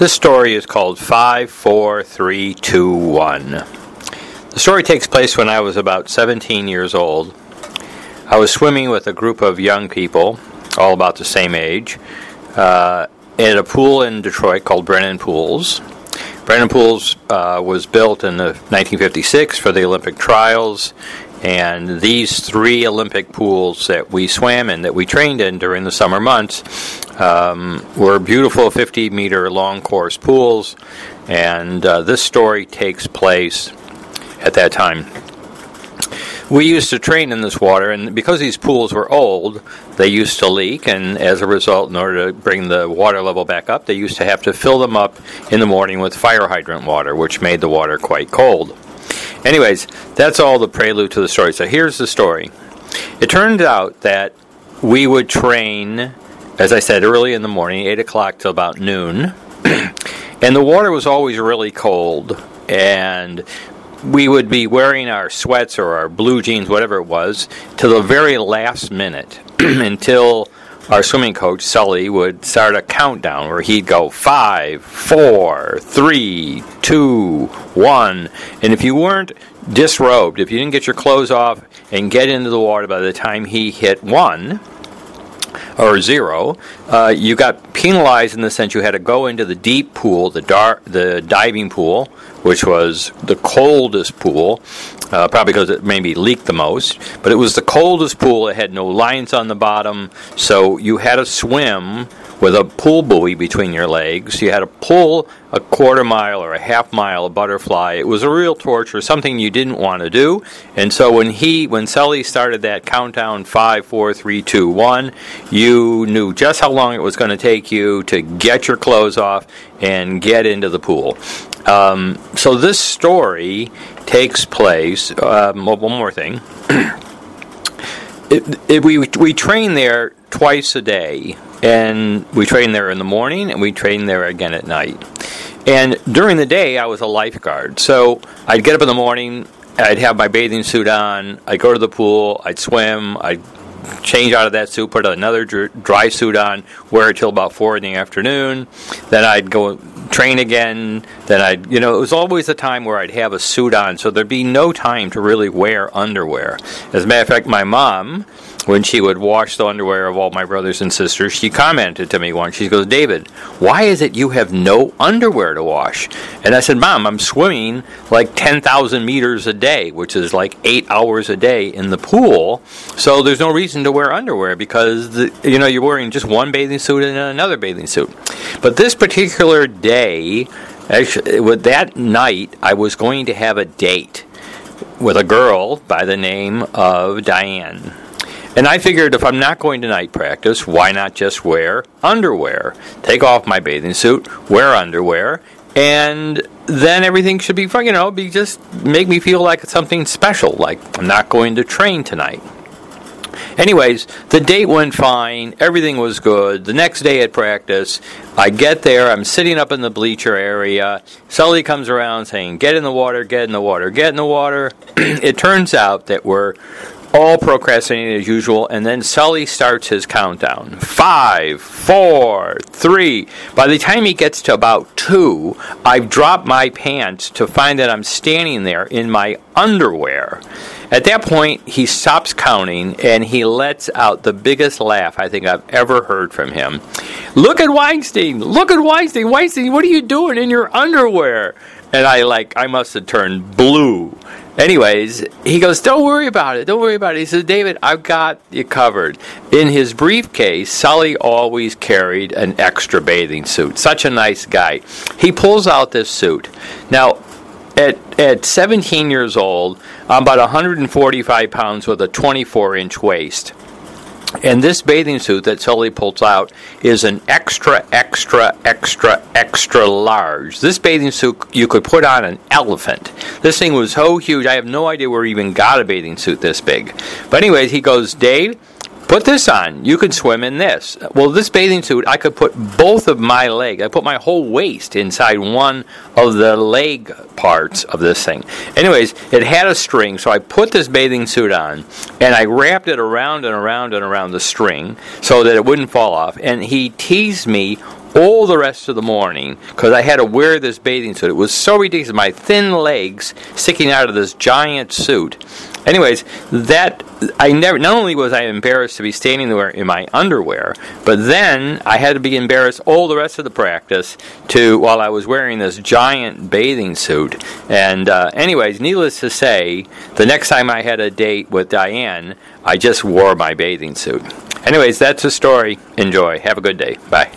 This story is called 54321. The story takes place when I was about 17 years old. I was swimming with a group of young people, all about the same age, uh, at a pool in Detroit called Brennan Pools. Brennan Pools uh, was built in 1956 for the Olympic trials, and these three Olympic pools that we swam in, that we trained in during the summer months, um, were beautiful 50 meter long course pools, and uh, this story takes place at that time. We used to train in this water, and because these pools were old, they used to leak, and as a result, in order to bring the water level back up, they used to have to fill them up in the morning with fire hydrant water, which made the water quite cold. Anyways, that's all the prelude to the story. So here's the story. It turned out that we would train as I said, early in the morning, 8 o'clock till about noon. and the water was always really cold. And we would be wearing our sweats or our blue jeans, whatever it was, to the very last minute until our swimming coach, Sully, would start a countdown where he'd go five, four, three, two, one. And if you weren't disrobed, if you didn't get your clothes off and get into the water by the time he hit one, or zero, uh, you got penalized in the sense you had to go into the deep pool, the dar- the diving pool, which was the coldest pool, uh, probably because it maybe leaked the most. But it was the coldest pool. It had no lines on the bottom, so you had to swim with a pull buoy between your legs. You had to pull a quarter mile or a half mile butterfly. It was a real torture, something you didn't want to do. And so when he, when Sully started that countdown five, four, three, two, one, you knew just how long it was going to take you to get your clothes off and get into the pool. Um, so this story takes place. Um, one more thing. it, it, we we train there twice a day and we train there in the morning and we train there again at night. And during the day, I was a lifeguard. So I'd get up in the morning, I'd have my bathing suit on, I'd go to the pool, I'd swim, I'd change out of that suit, put another dry suit on, wear it till about four in the afternoon. Then I'd go train again. Then I'd, you know, it was always a time where I'd have a suit on, so there'd be no time to really wear underwear. As a matter of fact, my mom when she would wash the underwear of all my brothers and sisters, she commented to me once. She goes, David, why is it you have no underwear to wash? And I said, Mom, I'm swimming like 10,000 meters a day, which is like eight hours a day in the pool. So there's no reason to wear underwear because, the, you know, you're wearing just one bathing suit and another bathing suit. But this particular day, actually, with that night, I was going to have a date with a girl by the name of Diane. And I figured if I'm not going to night practice, why not just wear underwear? Take off my bathing suit, wear underwear, and then everything should be fun. You know, be just make me feel like something special. Like I'm not going to train tonight. Anyways, the date went fine. Everything was good. The next day at practice, I get there. I'm sitting up in the bleacher area. Sully comes around saying, Get in the water, get in the water, get in the water. it turns out that we're all procrastinating as usual, and then Sully starts his countdown. Five, four, three. By the time he gets to about two, I've dropped my pants to find that I'm standing there in my underwear. At that point, he stops counting and he lets out the biggest laugh I think I've ever heard from him. Look at Weinstein! Look at Weinstein! Weinstein, what are you doing in your underwear? And I like I must have turned blue. Anyways, he goes, Don't worry about it. Don't worry about it. He says, David, I've got you covered. In his briefcase, Sully always carried an extra bathing suit. Such a nice guy. He pulls out this suit. Now, at, at 17 years old, I'm about 145 pounds with a 24 inch waist. And this bathing suit that Sully pulls out is an extra, extra, extra, extra large. This bathing suit you could put on an elephant. This thing was so huge, I have no idea where he even got a bathing suit this big. But, anyways, he goes, Dave, Put this on. You can swim in this. Well, this bathing suit, I could put both of my legs. I put my whole waist inside one of the leg parts of this thing. Anyways, it had a string, so I put this bathing suit on and I wrapped it around and around and around the string so that it wouldn't fall off. And he teased me all the rest of the morning because I had to wear this bathing suit. It was so ridiculous. My thin legs sticking out of this giant suit. Anyways, that I never. Not only was I embarrassed to be standing there in my underwear, but then I had to be embarrassed all the rest of the practice to while I was wearing this giant bathing suit. And uh, anyways, needless to say, the next time I had a date with Diane, I just wore my bathing suit. Anyways, that's the story. Enjoy. Have a good day. Bye.